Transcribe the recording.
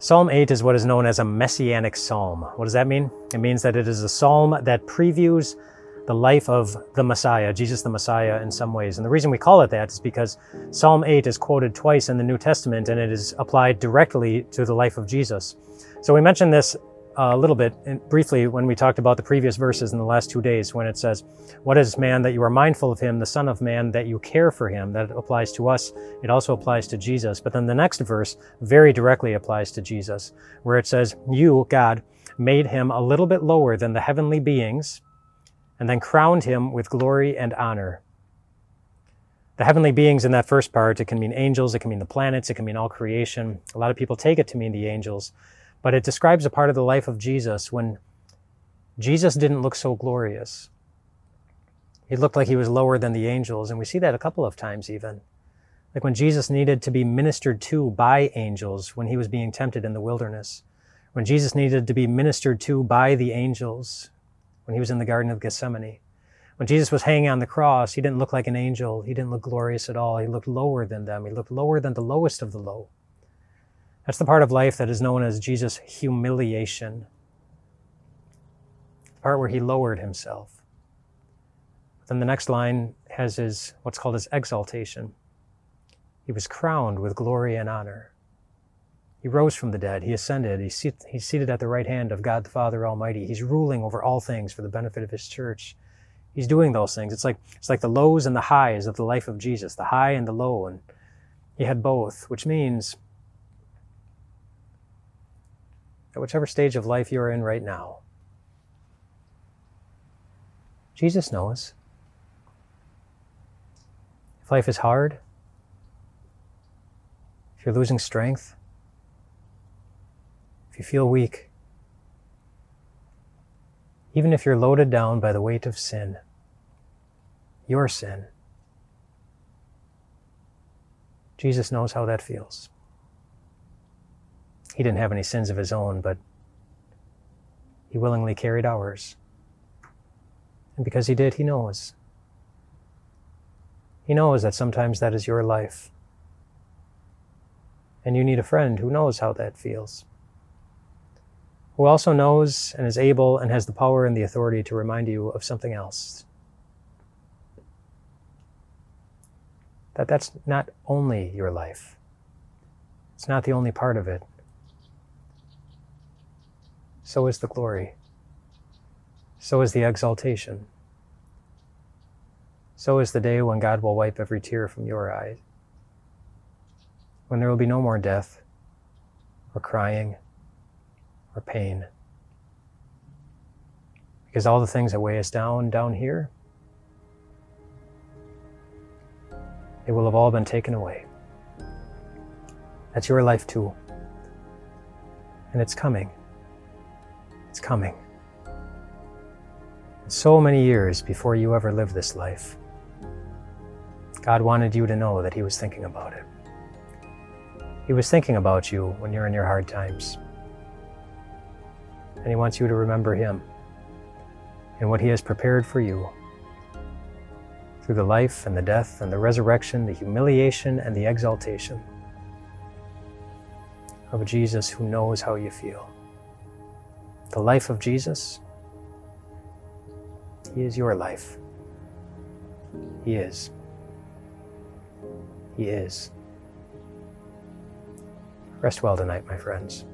Psalm 8 is what is known as a messianic psalm. What does that mean? It means that it is a psalm that previews the life of the Messiah, Jesus the Messiah, in some ways. And the reason we call it that is because Psalm 8 is quoted twice in the New Testament and it is applied directly to the life of Jesus. So we mentioned this a little bit uh, briefly when we talked about the previous verses in the last two days when it says, What is man that you are mindful of him, the Son of Man that you care for him? That applies to us. It also applies to Jesus. But then the next verse very directly applies to Jesus, where it says, You, God, made him a little bit lower than the heavenly beings and then crowned him with glory and honor. The heavenly beings in that first part, it can mean angels, it can mean the planets, it can mean all creation. A lot of people take it to mean the angels. But it describes a part of the life of Jesus when Jesus didn't look so glorious. He looked like he was lower than the angels, and we see that a couple of times even. Like when Jesus needed to be ministered to by angels when he was being tempted in the wilderness. When Jesus needed to be ministered to by the angels when he was in the Garden of Gethsemane. When Jesus was hanging on the cross, he didn't look like an angel. He didn't look glorious at all. He looked lower than them. He looked lower than the lowest of the low. That's the part of life that is known as Jesus' humiliation. The part where he lowered himself. But Then the next line has his what's called his exaltation. He was crowned with glory and honor. He rose from the dead. He ascended. He's, he's seated at the right hand of God the Father Almighty. He's ruling over all things for the benefit of his church. He's doing those things. It's like it's like the lows and the highs of the life of Jesus, the high and the low, and he had both, which means at whichever stage of life you're in right now. Jesus knows. If life is hard, if you're losing strength, if you feel weak, even if you're loaded down by the weight of sin, your sin, Jesus knows how that feels. He didn't have any sins of his own, but he willingly carried ours. And because he did, he knows. He knows that sometimes that is your life. And you need a friend who knows how that feels. Who also knows and is able and has the power and the authority to remind you of something else. That that's not only your life. It's not the only part of it so is the glory. So is the exaltation. So is the day when God will wipe every tear from your eyes. When there will be no more death, or crying, or pain. Because all the things that weigh us down down here, they will have all been taken away. That's your life too. And it's coming. It's coming. So many years before you ever lived this life, God wanted you to know that He was thinking about it. He was thinking about you when you're in your hard times. And He wants you to remember Him and what He has prepared for you through the life and the death and the resurrection, the humiliation and the exaltation of Jesus who knows how you feel the life of Jesus, He is your life. He is. He is. Rest well tonight, my friends.